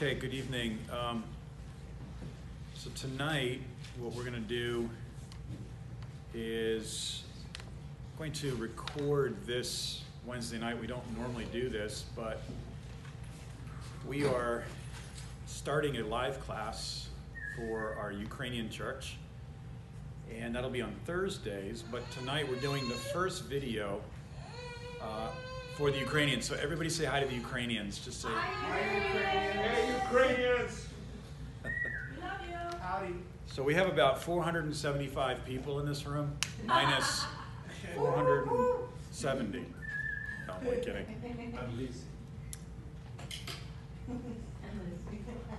Okay, good evening. Um, So tonight, what we're gonna do is going to record this Wednesday night. We don't normally do this, but we are starting a live class for our Ukrainian church. And that'll be on Thursdays, but tonight we're doing the first video uh, for the Ukrainians. So everybody say hi to the Ukrainians. Just say, hi, Ukrainians. Hey, Ukrainians! Love you. Howdy. So we have about 475 people in this room, minus 470. No, I'm only kidding. I'm Lisa.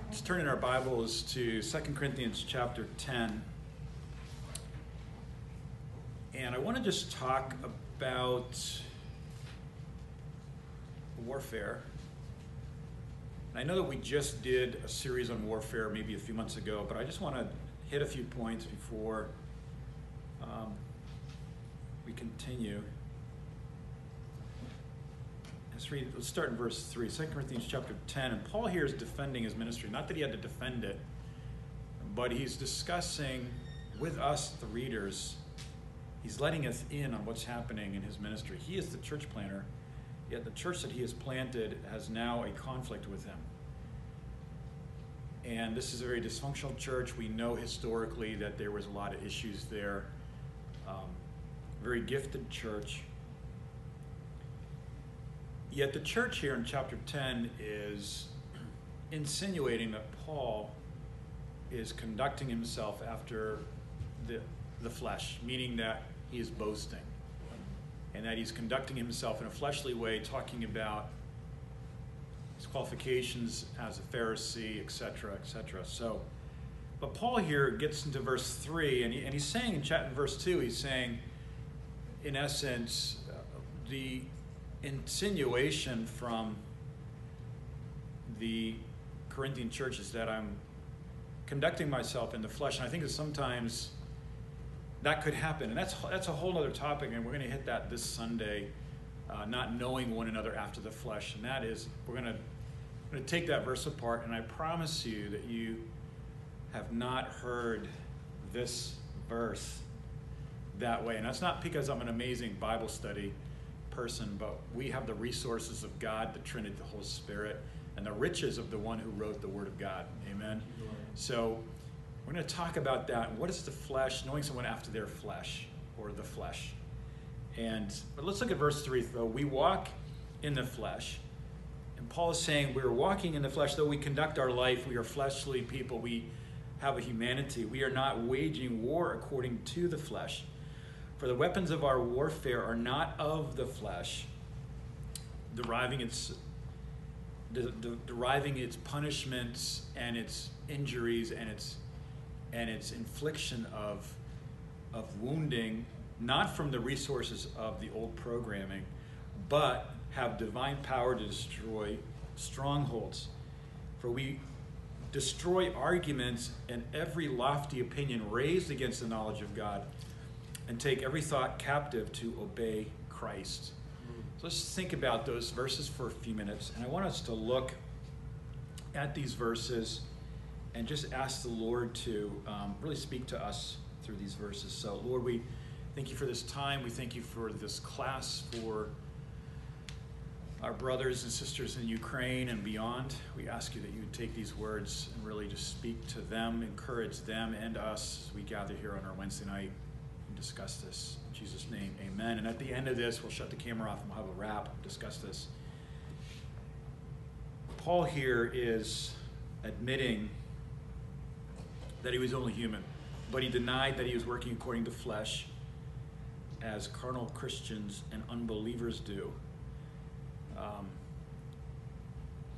Let's turn in our Bibles to 2 Corinthians chapter 10. And I want to just talk about warfare. And I know that we just did a series on warfare maybe a few months ago, but I just want to hit a few points before um, we continue. Let's read, let's start in verse 3, 2 Corinthians chapter 10. And Paul here is defending his ministry. Not that he had to defend it, but he's discussing with us, the readers, he's letting us in on what's happening in his ministry. He is the church planter, yet the church that he has planted has now a conflict with him. And this is a very dysfunctional church. We know historically that there was a lot of issues there. Um, very gifted church. Yet the church here in chapter 10 is insinuating that Paul is conducting himself after the, the flesh, meaning that he is boasting. And that he's conducting himself in a fleshly way, talking about his qualifications as a Pharisee, etc., etc. So, but Paul here gets into verse 3, and, he, and he's saying in, chapter verse 2, he's saying, in essence, uh, the insinuation from the Corinthian church is that I'm conducting myself in the flesh, and I think that sometimes that could happen, and that's that's a whole other topic, and we're going to hit that this Sunday, uh, not knowing one another after the flesh, and that is we're going to going to take that verse apart, and I promise you that you have not heard this verse that way, and that's not because I'm an amazing Bible study person, but we have the resources of God, the Trinity, the Holy Spirit, and the riches of the one who wrote the Word of God. Amen. So we're going to talk about that. What is the flesh? Knowing someone after their flesh or the flesh. And but let's look at verse three. Though we walk in the flesh, and Paul is saying we're walking in the flesh. Though we conduct our life, we are fleshly people. We have a humanity. We are not waging war according to the flesh. For the weapons of our warfare are not of the flesh, deriving its de- de- deriving its punishments and its injuries and its and its infliction of of wounding not from the resources of the old programming, but have divine power to destroy strongholds. For we destroy arguments and every lofty opinion raised against the knowledge of God and take every thought captive to obey Christ. So let's think about those verses for a few minutes. And I want us to look at these verses and just ask the Lord to um, really speak to us through these verses. So, Lord, we thank you for this time. We thank you for this class, for our brothers and sisters in Ukraine and beyond. We ask you that you would take these words and really just speak to them, encourage them and us as we gather here on our Wednesday night and discuss this. In Jesus' name, amen. And at the end of this, we'll shut the camera off and we'll have a wrap discuss this. Paul here is admitting that he was only human, but he denied that he was working according to flesh, as carnal Christians and unbelievers do. Um,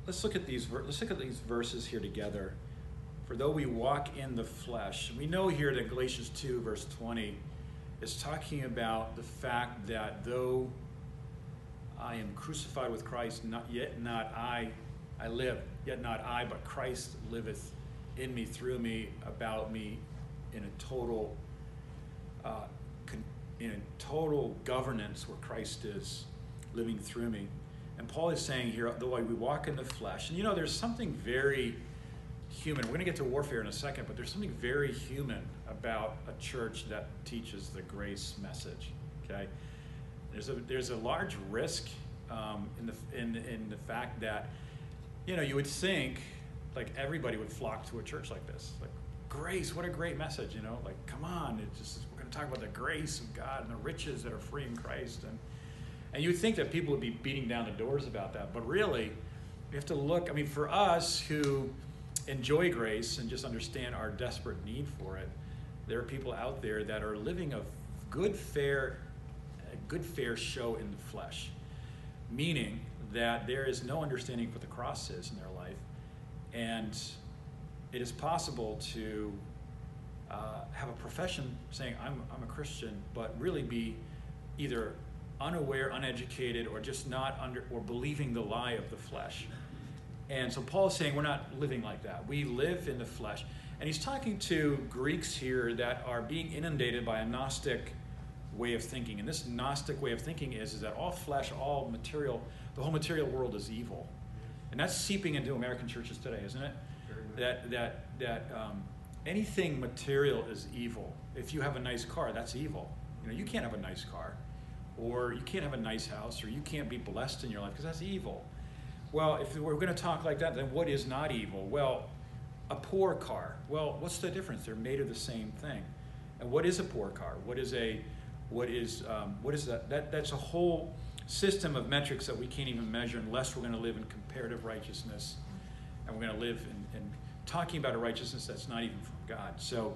let's look at these. Let's look at these verses here together. For though we walk in the flesh, we know here that Galatians two verse twenty is talking about the fact that though I am crucified with Christ, not yet not I, I live, yet not I, but Christ liveth in me, through me, about me, in a total, uh, con- in a total governance where Christ is living through me. And Paul is saying here, the way we walk in the flesh, and you know, there's something very human. We're going to get to warfare in a second, but there's something very human about a church that teaches the grace message. Okay, there's a there's a large risk um, in the in in the fact that you know you would think like everybody would flock to a church like this, like grace. What a great message, you know. Like, come on, it's just we're going to talk about the grace of God and the riches that are free in Christ, and and you would think that people would be beating down the doors about that, but really, we have to look. I mean, for us who enjoy grace and just understand our desperate need for it, there are people out there that are living a good, fair, a good, fair show in the flesh, meaning that there is no understanding of what the cross is in their life, and it is possible to uh, have a profession saying I'm, I'm a Christian, but really be either unaware, uneducated, or just not under or believing the lie of the flesh. And so Paul is saying we're not living like that. We live in the flesh. And he's talking to Greeks here that are being inundated by a Gnostic way of thinking. And this Gnostic way of thinking is, is that all flesh, all material, the whole material world is evil. And that's seeping into American churches today, isn't it? That, that, that um, anything material is evil. If you have a nice car, that's evil. You know, you can't have a nice car, or you can't have a nice house, or you can't be blessed in your life because that's evil. Well, if we're going to talk like that, then what is not evil? Well, a poor car. Well, what's the difference? They're made of the same thing. And what is a poor car? What is a what is um, what is that? That that's a whole system of metrics that we can't even measure unless we're going to live in comparative righteousness, and we're going to live in, in talking about a righteousness that's not even from God. So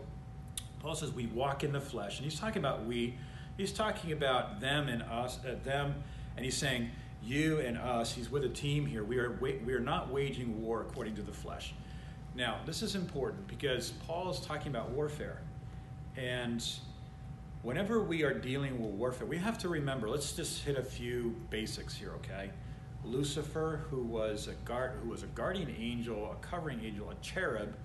Paul says we walk in the flesh, and he's talking about we. He's talking about them and us, uh, them, and he's saying you and us, he's with a team here. We are, we are not waging war according to the flesh. Now, this is important because Paul is talking about warfare. And whenever we are dealing with warfare, we have to remember, let's just hit a few basics here, okay? Lucifer, who was a guard, who was a guardian angel, a covering angel, a cherub,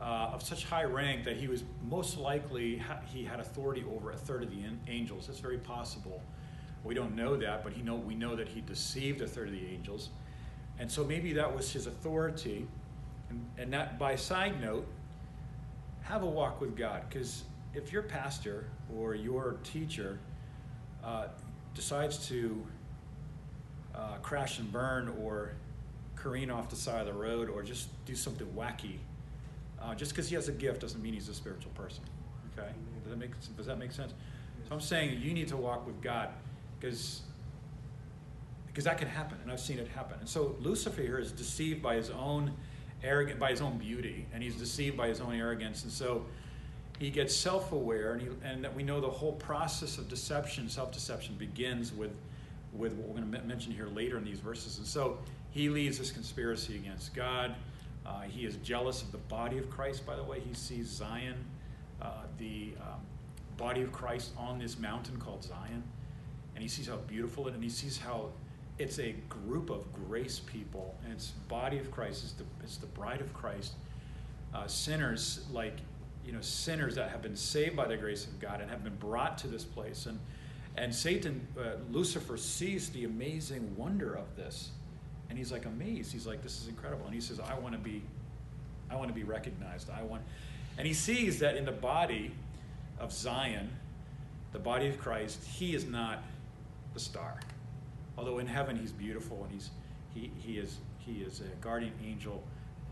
uh, of such high rank that he was most likely ha- he had authority over a third of the angels. It's very possible we don't know that, but he know, we know that he deceived a third of the angels. And so maybe that was his authority. And, and that, by side note, have a walk with God. Because if your pastor or your teacher uh, decides to uh, crash and burn or careen off the side of the road or just do something wacky, uh, just because he has a gift doesn't mean he's a spiritual person. Okay? Does that make, does that make sense? So I'm saying you need to walk with God because because that can happen, and I've seen it happen. And so Lucifer here is deceived by his own arrogant, by his own beauty, and he's deceived by his own arrogance, and so he gets self-aware, and, he, and that we know the whole process of deception, self-deception, begins with with what we're going to mention here later in these verses. And so he leads this conspiracy against God. Uh, he is jealous of the body of Christ. By the way, he sees Zion, uh, the um, body of Christ, on this mountain called Zion and he sees how beautiful it and he sees how it's a group of grace people and it's body of christ it's the, it's the bride of christ uh, sinners like you know sinners that have been saved by the grace of god and have been brought to this place. And and satan uh, lucifer sees the amazing wonder of this. And he's like amazed. He's like this is incredible. And he says i want to be i want to be recognized. I want and he sees that in the body of zion the body of christ he is not the star. Although in heaven he's beautiful and he's he, he is he is a guardian angel,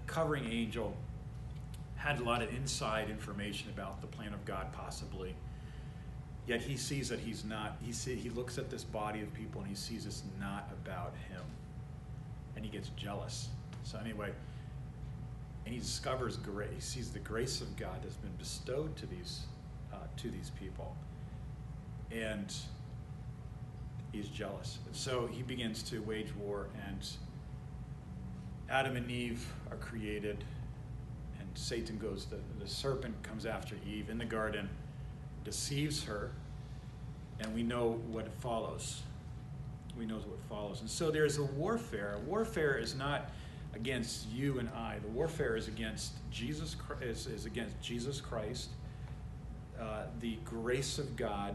covering angel, had a lot of inside information about the plan of God possibly. Yet he sees that he's not, he see, he looks at this body of people and he sees it's not about him. And he gets jealous. So anyway, and he discovers grace. He sees the grace of God that's been bestowed to these uh, to these people. And he's jealous. And so he begins to wage war, and Adam and Eve are created, Satan goes, the, the serpent comes after Eve in the garden, deceives her, and we know what follows. We know what follows. And so there's a warfare. Warfare is not against you and I. The warfare is against Jesus is, is against Jesus Christ, uh, the grace of God,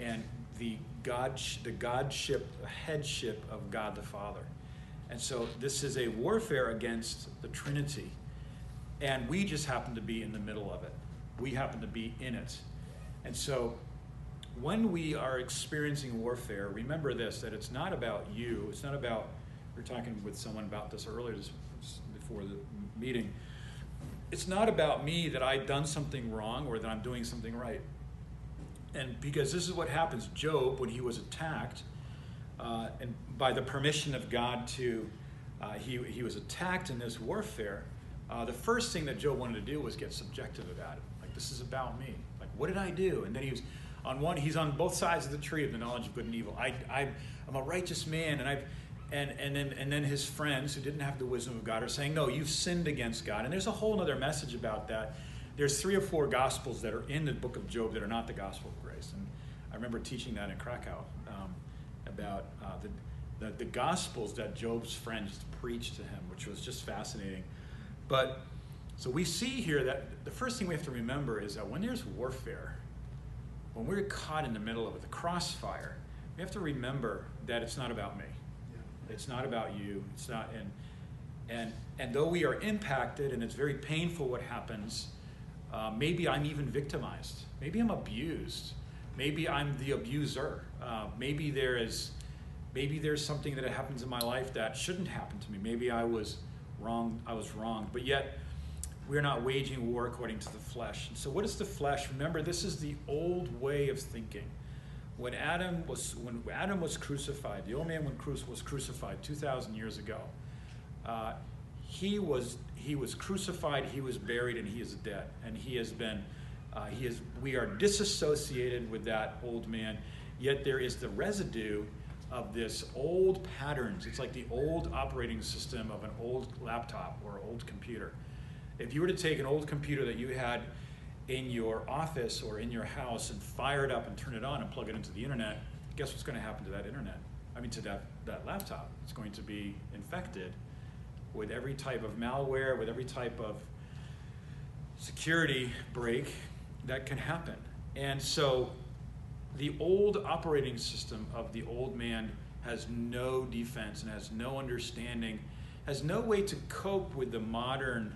and the God, the Godship, headship of God the Father. And so this is a warfare against the Trinity. And we just happen to be in the middle of it. We happen to be in it. And so when we are experiencing warfare, remember this that it's not about you. It's not about, we are talking with someone about this earlier this, before the meeting. It's not about me that I've done something wrong or that I'm doing something right. And because this is what happens, Job, when he was attacked, uh, and by the permission of God to, uh, he, he was attacked in this warfare, uh, the first thing that Job wanted to do was get subjective about it. Like, this is about me. Like, what did I do? And then he was on one, he's on both sides of the tree of the knowledge of good and evil. I, I, I'm a righteous man, and I've, and, and then and then his friends who didn't have the wisdom of God are saying, no, you've sinned against God. And there's a whole other message about that. There's three or four gospels that are in the book of Job that are not the gospel of grace. And I remember teaching that in Krakow um, about uh, the, the, the gospels that Job's friends preached to him, which was just fascinating. But so we see here that the first thing we have to remember is that when there's warfare, when we're caught in the middle of the crossfire, we have to remember that it's not about me. Yeah. It's not about you. It's not and and and though we are impacted and it's very painful what happens, uh, maybe I'm even victimized. Maybe I'm abused. Maybe I'm the abuser. Uh, maybe there is maybe there's something that happens in my life that shouldn't happen to me. Maybe I was wrong, I was wrong. But yet, we're not waging war according to the flesh. And so, what is the flesh? Remember, this is the old way of thinking. When Adam was when Adam was crucified, the old man when was crucified two thousand years ago, uh, he was he was crucified, he was buried, and he is dead. And he has been uh, he is we are disassociated with that old man. Yet there is the residue of this old patterns. It's like the old operating system of an old laptop or old computer. If you were to take an old computer that you had in your office or in your house and fire it up and turn it on and plug it into the internet, guess what's going to happen to that internet? I mean, to that, that laptop. It's going to be infected with every type of malware, with every type of security break that can happen. And so the old operating system of the old man has no defense and has no understanding, has no way to cope with the modern,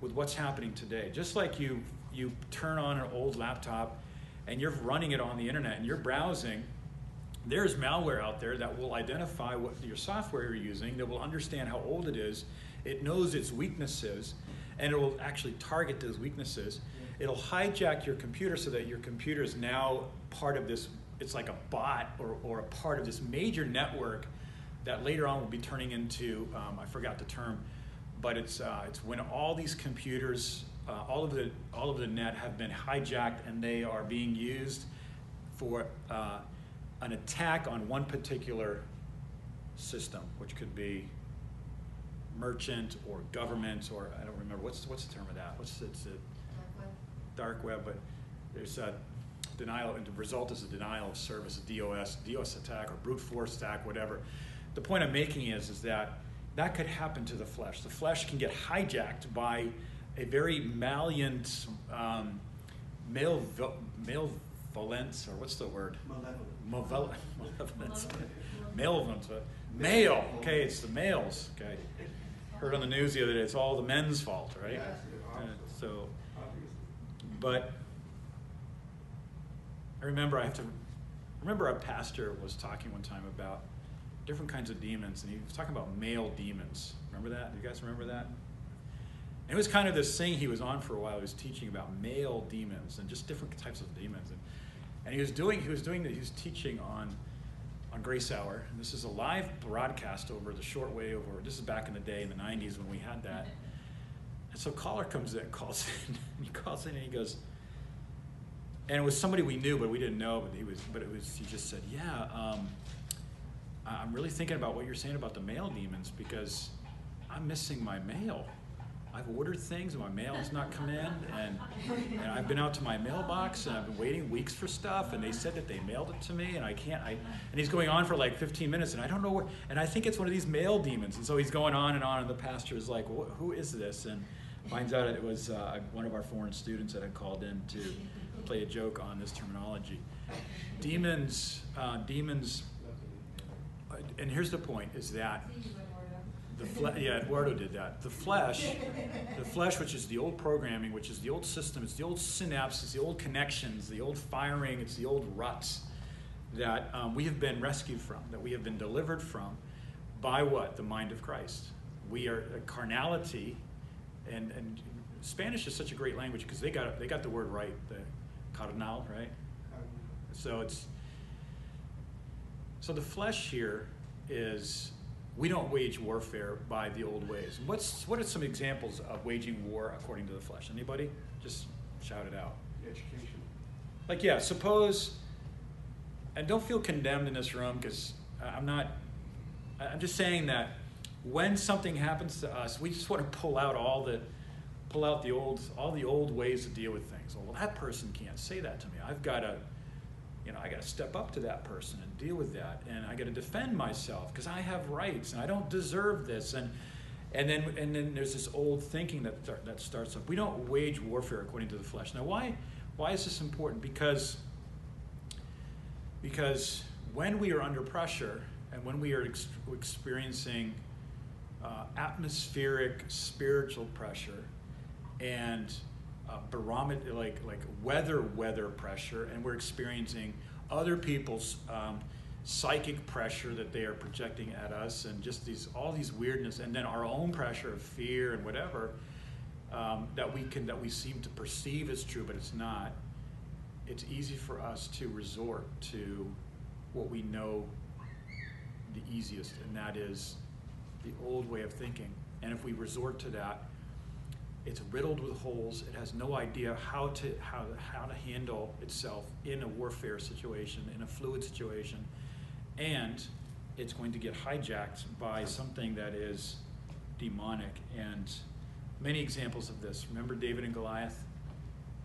with what's happening today. Just like you, you turn on an old laptop and you're running it on the internet and you're browsing, there's malware out there that will identify what your software you're using, that will understand how old it is, it knows its weaknesses, and it will actually target those weaknesses. It'll hijack your computer so that your computer is now part of this it's like a bot or, or a part of this major network that later on will be turning into um, i forgot the term but it's, uh, it's when all these computers uh, all of the all of the net have been hijacked and they are being used for uh, an attack on one particular system which could be merchant or government or i don't remember what's what's the term of that? What's it's it, dark web, but there's a denial, and the result is a denial of service, a DOS, DOS attack or brute force attack, whatever. The point I'm making is, is that that could happen to the flesh. The flesh can get hijacked by a very malignant um, male, malevolence, or what's the word? Malevolent. Malevolence. Malevolence. Male. Okay, it's the males. Okay. Heard on the news the other day, it's all the men's fault, right? Uh, so but I remember I have to remember a pastor was talking one time about different kinds of demons, and he was talking about male demons. Remember that? Do you guys remember that? And it was kind of this thing he was on for a while. He was teaching about male demons and just different types of demons. And, and he was doing he was doing he was teaching on on Grace Hour. And this is a live broadcast over the shortwave over this is back in the day in the 90s when we had that. And so caller comes in, calls in, and he calls in and he goes, and it was somebody we knew, but we didn't know. But he was, but it was. He just said, "Yeah, um, I'm really thinking about what you're saying about the mail demons because I'm missing my mail. I've ordered things and my mail has not come in, and, and I've been out to my mailbox and I've been waiting weeks for stuff, and they said that they mailed it to me, and I can't. I and he's going on for like 15 minutes, and I don't know where. And I think it's one of these mail demons, and so he's going on and on, and the pastor is like, "Who is this?" and finds out it was uh, one of our foreign students that had called in to play a joke on this terminology. Demons, uh, demons, uh, and here's the point: is that the fle- yeah, Eduardo did that. The flesh, the flesh, which is the old programming, which is the old system, it's the old synapses, the old connections, the old firing, it's the old ruts that um, we have been rescued from, that we have been delivered from, by what? The mind of Christ. We are a carnality, and and Spanish is such a great language because they got they got the word right, the carnal, right? So it's so the flesh here is we don't wage warfare by the old ways. What's what are some examples of waging war according to the flesh? Anybody? Just shout it out. Education. Like yeah, suppose and don't feel condemned in this room because I'm not I'm just saying that when something happens to us, we just want to pull out all the pull out the old all the old ways to deal with things. Well, that person can't say that to me. I've got to you know, I got to step up to that person and deal with that, and I got to defend myself because I have rights and I don't deserve this, and and then and then there's this old thinking that that starts up. We don't wage warfare according to the flesh. Now, why why is this important? Because because when we are under pressure and when we are ex- experiencing uh, atmospheric spiritual pressure and uh, barometer, like like weather weather pressure, and we're experiencing other people's um, psychic pressure that they are projecting at us, and just these all these weirdness, and then our own pressure of fear and whatever um, that we can that we seem to perceive as true, but it's not. It's easy for us to resort to what we know the easiest, and that is the old way of thinking. And if we resort to that, it's riddled with holes. It has no idea how to how how to handle itself in a warfare situation, in a fluid situation, and it's going to get hijacked by something that is demonic. And many examples of this. Remember David and Goliath?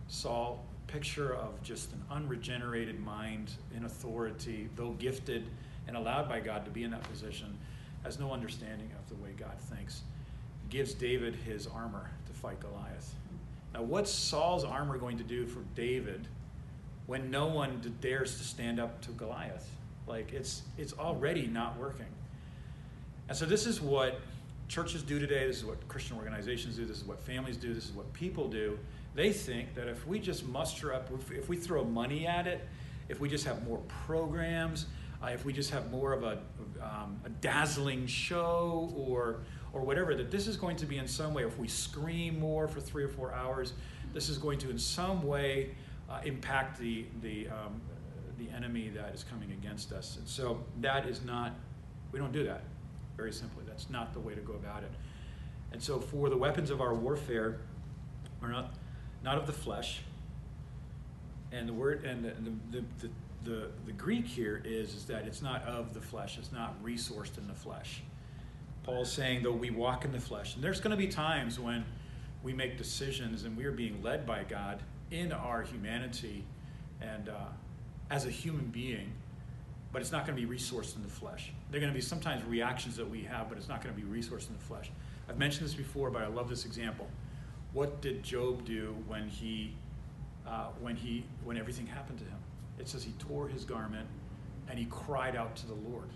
Saul, picture of just an unregenerated mind in authority, though gifted and allowed by God to be in that position, has no understanding of the way God thinks. Gives David his armor fight Goliath. Now, what's Saul's armor going to do for David when no one dares to stand up to Goliath? Like it's it's already not working. And so this is what churches do today, this is what Christian organizations do, this is what families do, this is what people do. They think that if we just muster up, if we throw money at it, if we just have more programs, uh, if we just have more of a, um, a dazzling show or or whatever, that this is going to be in some way, if we scream more for three or four hours, this is going to in some way uh, impact the, the, um, the enemy that is coming against us. And so that is not, we don't do that, very simply. That's not the way to go about it. And so for the weapons of our warfare are not, not of the flesh, and the word and the, the, the, the, the Greek here is, is that it's not of the flesh, it's not resourced in the flesh. Paul is saying, though we walk in the flesh, and there's going to be times when we make decisions and we are being led by God in our humanity and uh, as a human being, but it's not going to be resourced in the flesh. There are going to be sometimes reactions that we have, but it's not going to be resourced in the flesh. I've mentioned this before, but I love this example. What did Job do when he, uh, when he, when everything happened to him? It says he tore his garment and he cried out to the Lord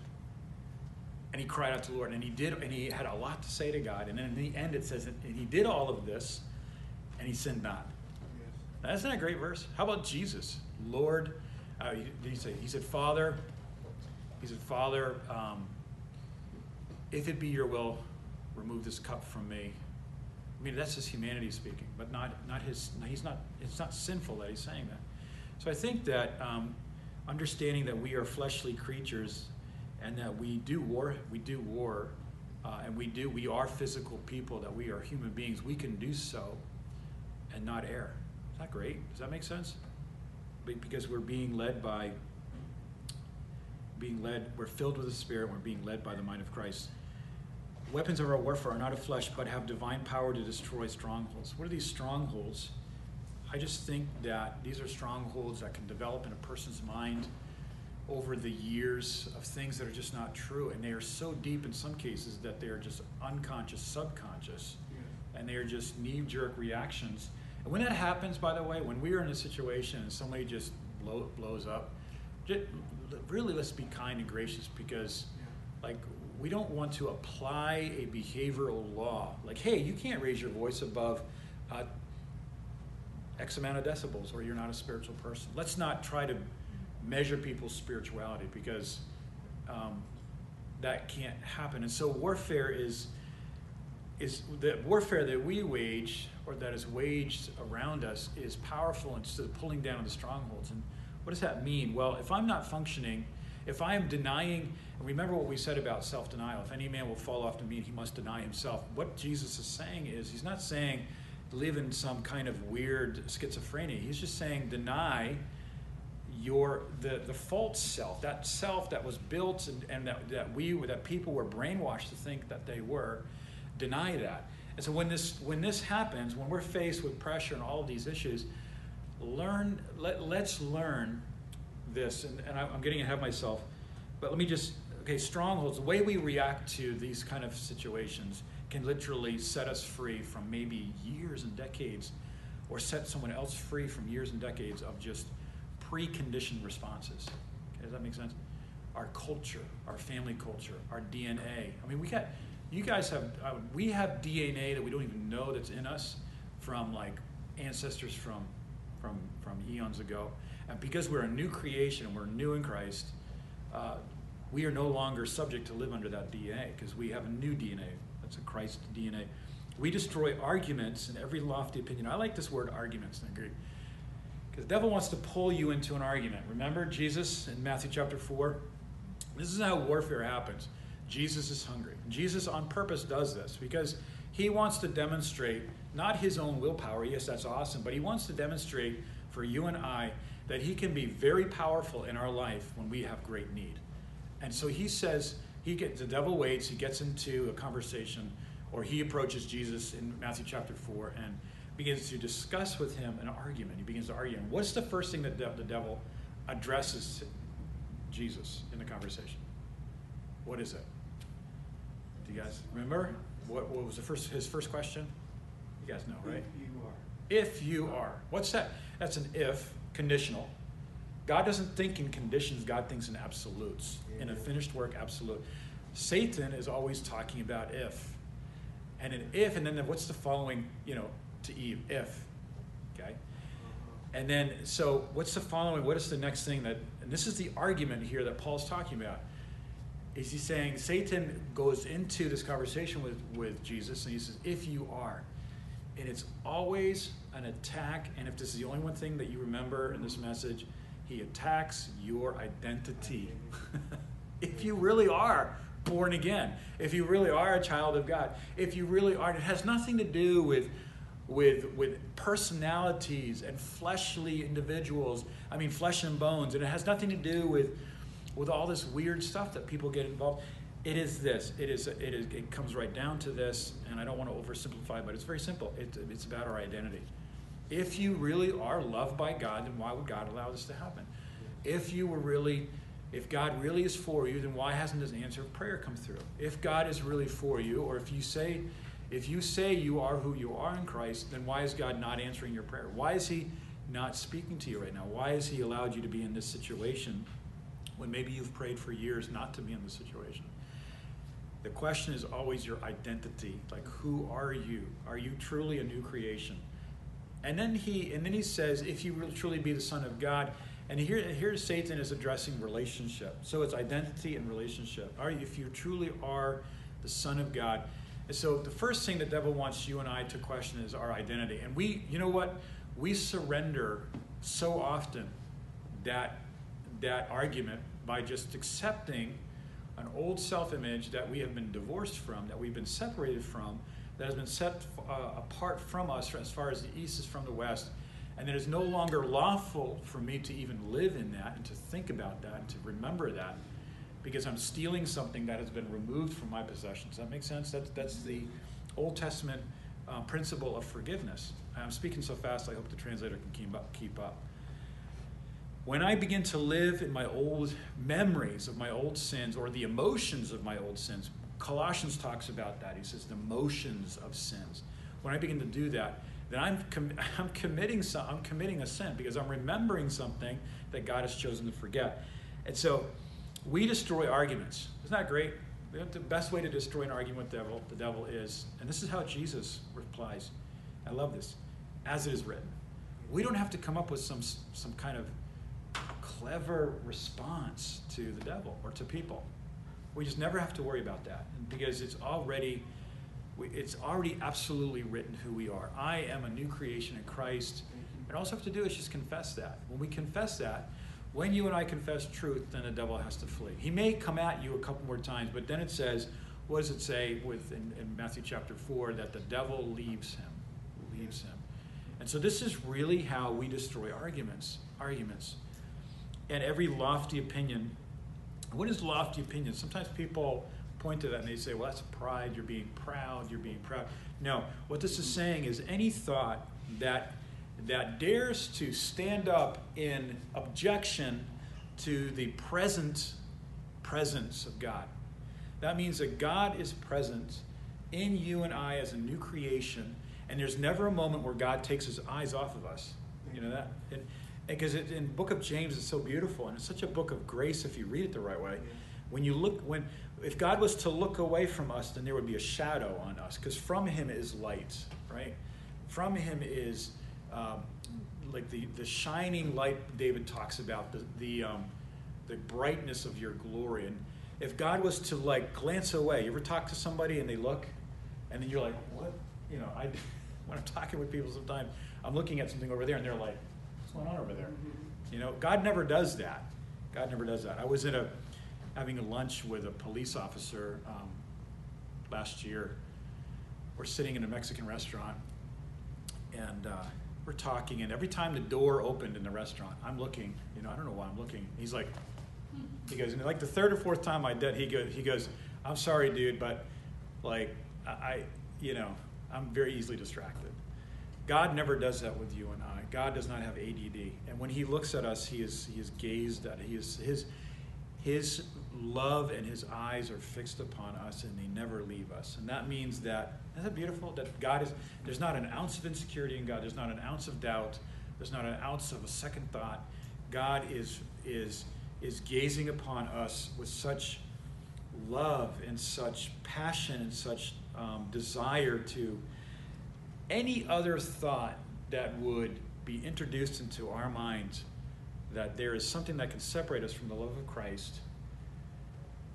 and he cried out to the Lord, and he did, and he had a lot to say to God. And then in the end, it says, and he did all of this, and he sinned not. Yes. Isn't that a great verse? How about Jesus, Lord? Uh, he, did he say? He said, Father. He said, Father, um, if it be your will, remove this cup from me. I mean, that's his humanity speaking, but not not his. He's not. It's not sinful that he's saying that. So I think that um, understanding that we are fleshly creatures and that we do war, we do war, uh, and we do, we are physical people, that we are human beings. We can do so and not err. Is that great? Does that make sense? Because we're being led by, being led, we're filled with the Spirit, we're being led by the mind of Christ. Weapons of our warfare are not of flesh, but have divine power to destroy strongholds. What are these strongholds? I just think that these are strongholds that can develop in a person's mind over the years of things that are just not true. And they are so deep in some cases that they are just unconscious, subconscious. And they are just knee jerk reactions. And when that happens, by the way, when we are in a situation and somebody just blow, blows up, just, really let's be kind and gracious because, like, we don't want to apply a behavioral law. Like, hey, you can't raise your voice above uh, X amount of decibels or you're not a spiritual person. Let's not try to measure people's spirituality because um, that can't happen. And so warfare is is the warfare that we wage or that is waged around us is powerful instead of pulling down the strongholds. And what does that mean? Well, if I'm not functioning, if I am denying, and remember what we said about self denial if any man will fall off to me, he must deny himself. What Jesus is saying is, he's not saying live in some kind of weird schizophrenia. He's just saying deny your the, the false self, that self that was built and, and that, that we that people were brainwashed to think that they were, deny that. And so when this when this happens, when we're faced with pressure and all of these issues, learn let, let's learn this and, and i'm getting ahead of myself but let me just okay strongholds the way we react to these kind of situations can literally set us free from maybe years and decades or set someone else free from years and decades of just preconditioned responses okay, does that make sense our culture our family culture our dna i mean we got you guys have uh, we have dna that we don't even know that's in us from like ancestors from from from eons ago and because we're a new creation and we're new in christ uh, we are no longer subject to live under that dna because we have a new dna that's a Christ DNA. We destroy arguments and every lofty opinion. I like this word arguments in Greek. Because the devil wants to pull you into an argument. Remember Jesus in Matthew chapter 4? This is how warfare happens. Jesus is hungry. Jesus on purpose does this because he wants to demonstrate not his own willpower, yes, that's awesome, but he wants to demonstrate for you and I that he can be very powerful in our life when we have great need. And so he says, he gets the devil waits he gets into a conversation or he approaches jesus in matthew chapter 4 and begins to discuss with him an argument. He begins to argue. And what's the first thing that the devil addresses to jesus in the conversation? What is it? Do you guys remember? What, what was the first his first question? You guys know right? If you are. If you are. What's that? That's an if conditional. God doesn't think in conditions, God thinks in absolutes, in a finished work absolute. Satan is always talking about if. And an if, and then what's the following, you know, to Eve? If. Okay? And then, so what's the following? What is the next thing that, and this is the argument here that Paul's talking about. Is he saying Satan goes into this conversation with, with Jesus and he says, if you are. And it's always an attack. And if this is the only one thing that you remember in this message, he attacks your identity. if you really are born again, if you really are a child of God, if you really are, it has nothing to do with with with personalities and fleshly individuals. I mean flesh and bones, and it has nothing to do with with all this weird stuff that people get involved. It is this. It is. It is. It comes right down to this, and I don't want to oversimplify, but it's very simple. It, it's about our identity. If you really are loved by God, then why would God allow this to happen? If you were really, if God really is for you, then why hasn't His answer of prayer come through? If God is really for you, or if you say, if you say you are who you are in Christ, then why is God not answering your prayer? Why is He not speaking to you right now? Why has He allowed you to be in this situation when maybe you've prayed for years not to be in this situation? The question is always your identity. Like, who are you? Are you truly a new creation? And then he and then he says, if you will truly be the Son of God, and here, here Satan is addressing relationship. So it's identity and relationship. Are you, if you truly are the Son of God. And so the first thing the devil wants you and I to question is our identity. And we, you know what? We surrender so often that that argument by just accepting an old self-image that we have been divorced from, that we've been separated from, that has been set uh, apart from us as far as the east is from the west, and it is no longer lawful for me to even live in that and to think about that and to remember that because I'm stealing something that has been removed from my possessions. Does that make sense? That's, that's the Old Testament uh, principle of forgiveness. I'm speaking so fast, I hope the translator can keep up. Keep up. When I begin to live in my old memories of my old sins or the emotions of my old sins, Colossians talks about that. He says the motions of sins. When I begin to do that, then I'm, com- I'm committing some, I'm committing a sin because I'm remembering something that God has chosen to forget. And so we destroy arguments. Isn't that great? The best way to destroy an argument with the devil, the devil is, and this is how Jesus replies. I love this. As it is written. We don't have to come up with some some kind of clever response to the devil or to people. We just never have to worry about that because it's already it's already absolutely written who we are. I am a new creation in Christ. And all we have to do is just confess that. When we confess that, when you and I confess truth, then the devil has to flee. He may come at you a couple more times, but then it says, what does it say with in, in Matthew chapter 4? That the devil leaves him. Leaves him. And so this is really how we destroy arguments. Arguments. And every lofty opinion. What is lofty opinion? Sometimes people point to that and they say, well, that's pride, you're being proud, you're being proud. No, what this is saying is any thought that that dares to stand up in objection to the present presence of God. That means that God is present in you and I as a new creation, and there's never a moment where God takes his eyes off of us. You know that? Because in book of James it's so beautiful, and it's such a book of grace if you read it the right way. When you look, when if God was to look away from us, then there would be a shadow on us, because from Him is light, right? From Him is um, like the the shining light David talks about, the the um, the brightness of your glory. And if God was to like glance away, you ever talk to somebody and they look, and then you're like, what? You know, I when I'm talking with people sometimes, I'm looking at something over there, and they're like, what's going on over there? You know, God never does that. God never does that. I was in a having a lunch with a police officer um, last year. We're sitting in a Mexican restaurant, and uh, we're talking. And every time the door opened in the restaurant, I'm looking. You know, I don't know why I'm looking. He's like, he goes, and like the third or fourth time I did, he goes, he goes, I'm sorry, dude, but like I, you know, I'm very easily distracted. God never does that with you and I. God does not have ADD, and when He looks at us, He is He is gazed at. He is His His love and his eyes are fixed upon us and they never leave us. And that means that, isn't that beautiful? That God is, there's not an ounce of insecurity in God, there's not an ounce of doubt, there's not an ounce of a second thought. God is, is, is gazing upon us with such love and such passion and such um, desire to any other thought that would be introduced into our minds that there is something that can separate us from the love of Christ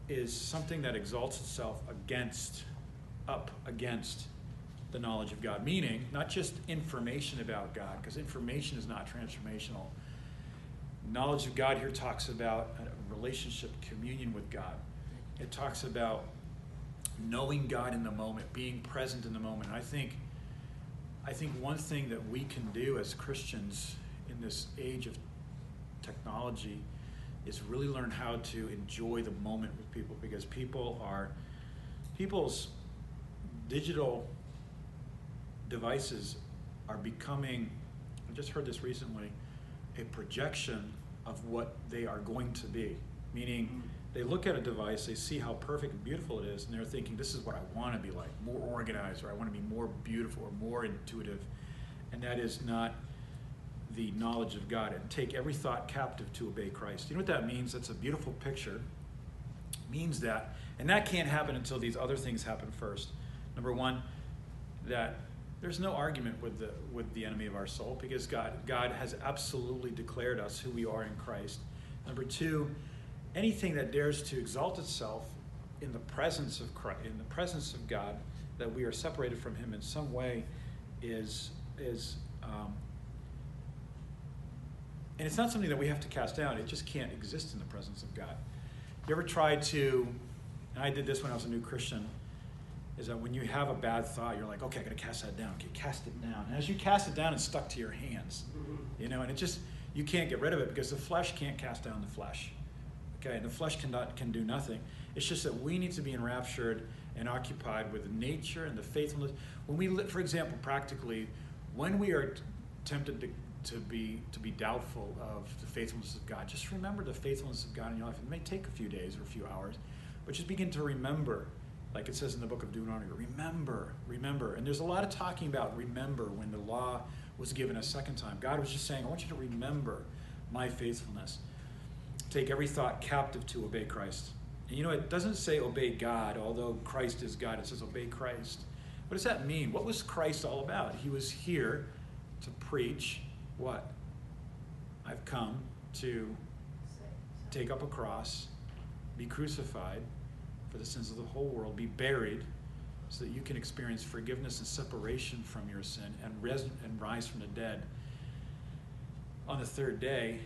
is something that exalts itself against, up against the knowledge of God. Meaning, not just information about God, because information is not transformational. Knowledge of God here talks about a relationship, communion with God. It talks about knowing God in the moment, being present in the moment. I think, I think one thing that we can do as Christians in this age of technology is really learn how to enjoy the moment with people because people are people's digital devices are becoming I just heard this recently a projection of what they are going to be meaning hmm. they look at a device they see how perfect and beautiful it is and they're thinking this is what I want to be like more organized or I want to be more beautiful or more intuitive and that is not the knowledge of God and take every thought captive to obey Christ. You know what that means? That's a beautiful picture. It means that, and that can't happen until these other things happen first. Number one, that there's no argument with the with the enemy of our soul because God God has absolutely declared us who we are in Christ. Number two, anything that dares to exalt itself in the presence of Christ, in the presence of God, that we are separated from Him in some way, is is um, and it's not something that we have to cast down, it just can't exist in the presence of God. You ever tried to, and I did this when I was a new Christian, is that when you have a bad thought, you're like, okay, I gotta cast that down. Okay, cast it down. And as you cast it down, it's stuck to your hands. You know, and it just, you can't get rid of it because the flesh can't cast down the flesh. Okay, and the flesh cannot, can do nothing. It's just that we need to be enraptured and occupied with nature and the faithfulness. When we, for example, practically, when we are tempted to to be to be doubtful of the faithfulness of God, just remember the faithfulness of God in your life. It may take a few days or a few hours, but just begin to remember like it says in the book of Deuteronomy, remember, remember. And there's a lot of talking about remember when the law was given a second time. God was just saying, I want you to remember my faithfulness. Take every thought captive to obey Christ. And you know, it doesn't say obey God, although Christ is God. It says obey Christ. What does that mean? What was Christ all about? He was here to preach what? I've come to take up a cross, be crucified for the sins of the whole world, be buried so that you can experience forgiveness and separation from your sin and, res- and rise from the dead on the third day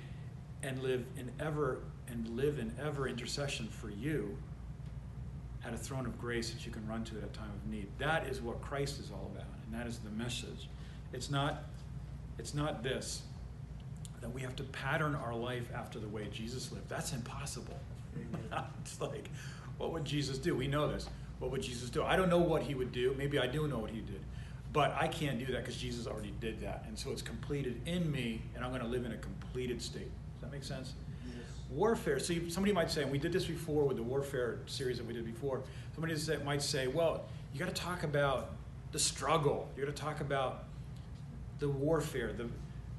and live in ever and live in ever intercession for you at a throne of grace that you can run to at a time of need. That is what Christ is all about, and that is the message. It's not it's not this that we have to pattern our life after the way Jesus lived. That's impossible. it's like, what would Jesus do? We know this. What would Jesus do? I don't know what he would do. Maybe I do know what he did. But I can't do that because Jesus already did that. And so it's completed in me, and I'm going to live in a completed state. Does that make sense? Yes. Warfare. So somebody might say, and we did this before with the warfare series that we did before. Somebody might say, well, you got to talk about the struggle. You got to talk about the warfare, the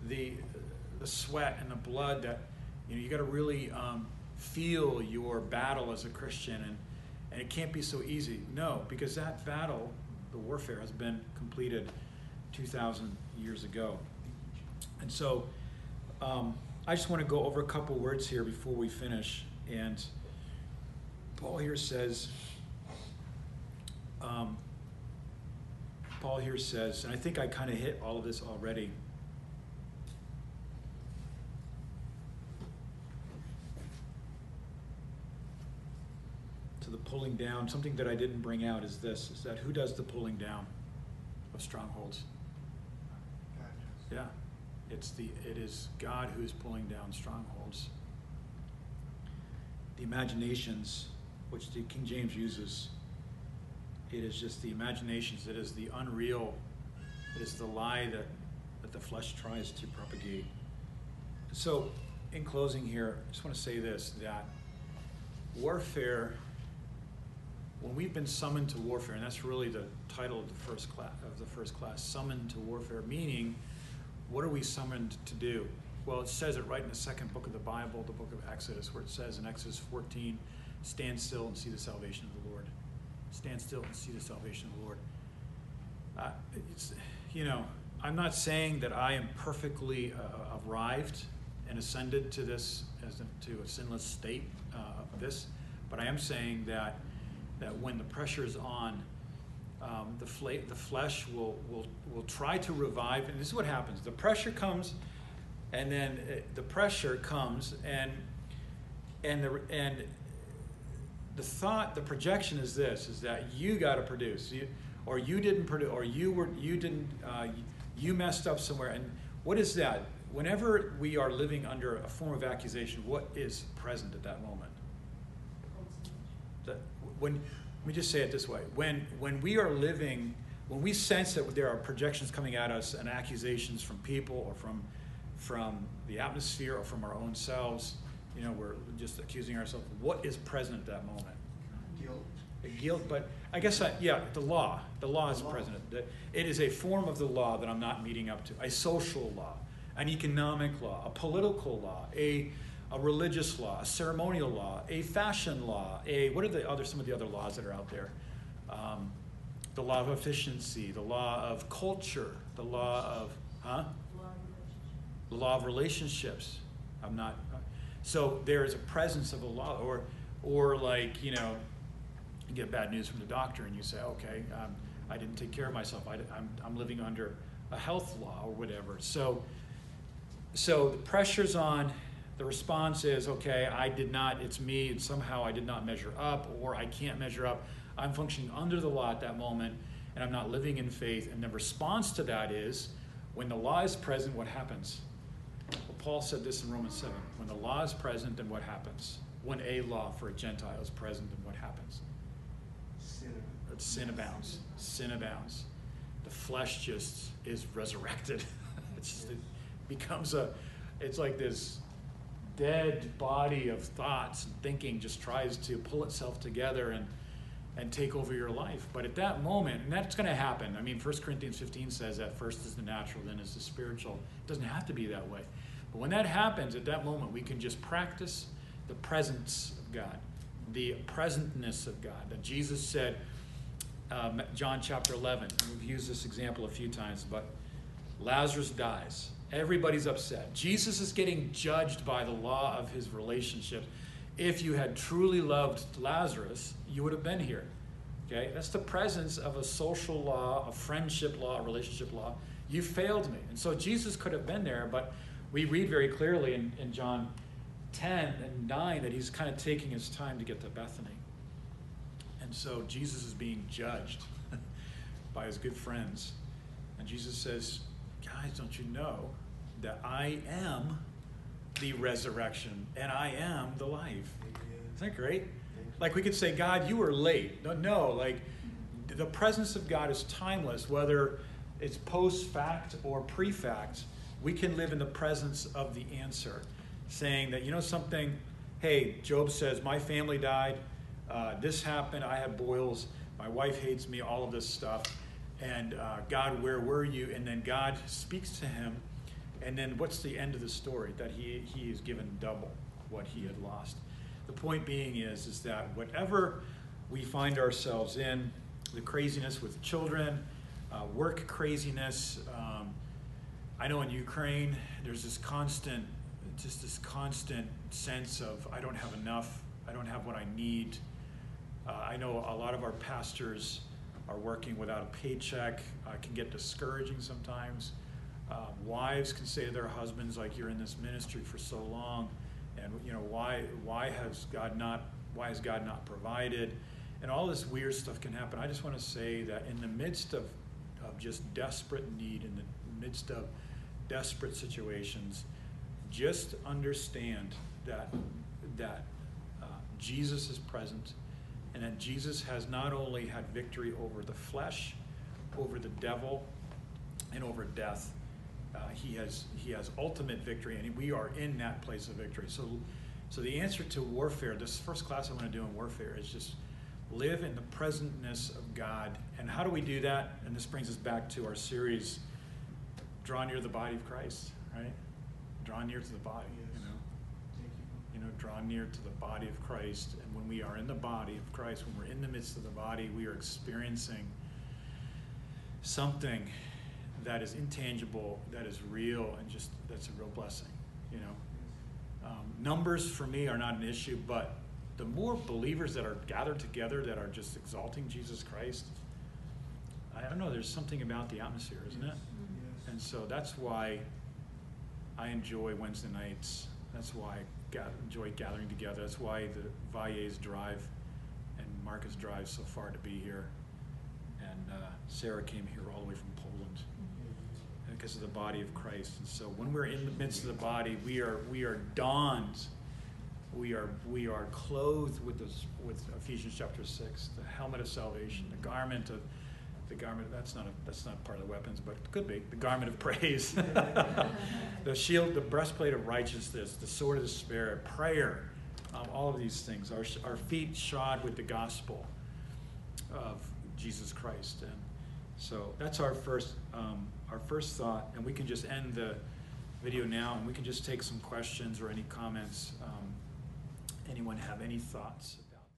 the the sweat and the blood that you know you got to really um, feel your battle as a Christian, and and it can't be so easy. No, because that battle, the warfare, has been completed two thousand years ago, and so um, I just want to go over a couple words here before we finish. And Paul here says. Um, Paul here says, and I think I kind of hit all of this already. The pulling down, something that I didn't bring out is this, is that who does the pulling down of strongholds? Yeah. It's the it is God who is pulling down strongholds. The imaginations which the King James uses, it is just the imaginations, it is the unreal, it is the lie that, that the flesh tries to propagate. So in closing here, I just want to say this that warfare when we've been summoned to warfare, and that's really the title of the first class of the first class, summoned to warfare, meaning what are we summoned to do? Well, it says it right in the second book of the Bible, the book of Exodus, where it says in Exodus 14, stand still and see the salvation of the Lord. Stand still and see the salvation of the Lord. Uh, it's, you know, I'm not saying that I am perfectly uh, arrived and ascended to this as to a sinless state uh, of this, but I am saying that that when the pressure is on, um, the, fla- the flesh will, will, will try to revive. And this is what happens the pressure comes, and then it, uh, the pressure comes, and, and, the, and the thought, the projection is this is that you got to produce. You, or you didn't produce, or you were you didn't uh, you messed up somewhere. And what is that? Whenever we are living under a form of accusation, what is present at that moment? When let me just say it this way. When when we are living when we sense that there are projections coming at us and accusations from people or from from the atmosphere or from our own selves you know we're just accusing ourselves what is present at that moment? Guilt. Guilt but i guess I, yeah the law. The law is present. It is a form of the law that i'm not meeting up to. A social law an economic law a political law a a religious law, a ceremonial law, a fashion law, a what are the other some of the other laws that are out there? Um, the law of efficiency, the law of culture, the law of huh? The law of relationships. I'm not. So there is a presence of a law, or or like you know, you get bad news from the doctor, and you say, okay, um, I didn't take care of myself. I, I'm I'm living under a health law or whatever. So so the pressure's on the response is, okay, I did not, it's me, and somehow I did not measure up, or I can't measure up. I'm functioning under the law at that moment, and I'm not living in faith. And the response to that is, when the law is present, what happens? Well, Paul said this in Romans 7. When the law is present, then what happens? When a law for a Gentile is present, then what happens? Sin, sin abounds. Sin abounds. The flesh just is resurrected. It just, it becomes a, it's like this dead body of thoughts and thinking just tries to pull itself together and and take over your life. But at that moment, and that's going to happen. I mean, 1 Corinthians 15 says that first is the natural, then is the spiritual. It doesn't have to be that way. But when that happens, at that moment, we can just practice the presence of God, the presentness of God. That Jesus said, um, John chapter 11, we've used this example a few times, but Lazarus dies. Everybody's upset. Jesus is getting judged by the law of his relationship. If you had truly loved Lazarus, you would have been here. Okay? That's the presence of a social law, a friendship law, a relationship law. You failed me. And so Jesus could have been there, but we read very clearly in, in John 10 and 9 that he's kind of taking his time to get to Bethany. And so Jesus is being judged by his good friends. And Jesus says, Guys, don't you know that I am the resurrection and I am the life? Isn't that great? Like we could say, God, you were late. No, no, like the presence of God is timeless, whether it's post fact or pre fact. We can live in the presence of the answer, saying that, you know, something, hey, Job says, my family died, uh, this happened, I have boils, my wife hates me, all of this stuff. And uh, God, where were you? And then God speaks to him. And then what's the end of the story? That he, he is given double what he had lost. The point being is, is that whatever we find ourselves in, the craziness with children, uh, work craziness, um, I know in Ukraine, there's this constant, just this constant sense of I don't have enough, I don't have what I need. Uh, I know a lot of our pastors are working without a paycheck, uh, can get discouraging sometimes. Uh, wives can say to their husbands, like, you're in this ministry for so long, and you know why why has God not why has God not provided, and all this weird stuff can happen. I just want to say that in the midst of of just desperate need, in the midst of desperate situations, just understand that that uh, Jesus is present, and that Jesus has not only had victory over the flesh, over the devil, and over death. Uh, he has he has ultimate victory, and we are in that place of victory. So, so the answer to warfare, this first class I want to do in warfare, is just live in the presentness of God. And how do we do that? And this brings us back to our series, draw near the body of Christ, right? Draw near to the body, know. Draw near to the body of Christ. And when we are in the body of Christ, when we're in the midst of the body, we are experiencing something that is intangible, that is real, and just that's a real blessing. You know, um, numbers for me are not an issue, but the more believers that are gathered together that are just exalting Jesus Christ, I don't know. There's something about the atmosphere, isn't it? And so that's why I enjoy Wednesday nights. That's why Enjoy gathering together. That's why the Valles drive and Marcus drive so far to be here. And uh, Sarah came here all the way from Poland because of the body of Christ. And so when we're in the midst of the body, we are we are donned, we are we are clothed with this with Ephesians chapter six, the helmet of salvation, the garment of the garment that's not a, that's not part of the weapons, but it could be the garment of praise, the shield, the breastplate of righteousness, the sword of the spirit, prayer, um, all of these things. Our our feet shod with the gospel of Jesus Christ, and so that's our first um, our first thought, and we can just end the video now, and we can just take some questions or any comments. Um, anyone have any thoughts?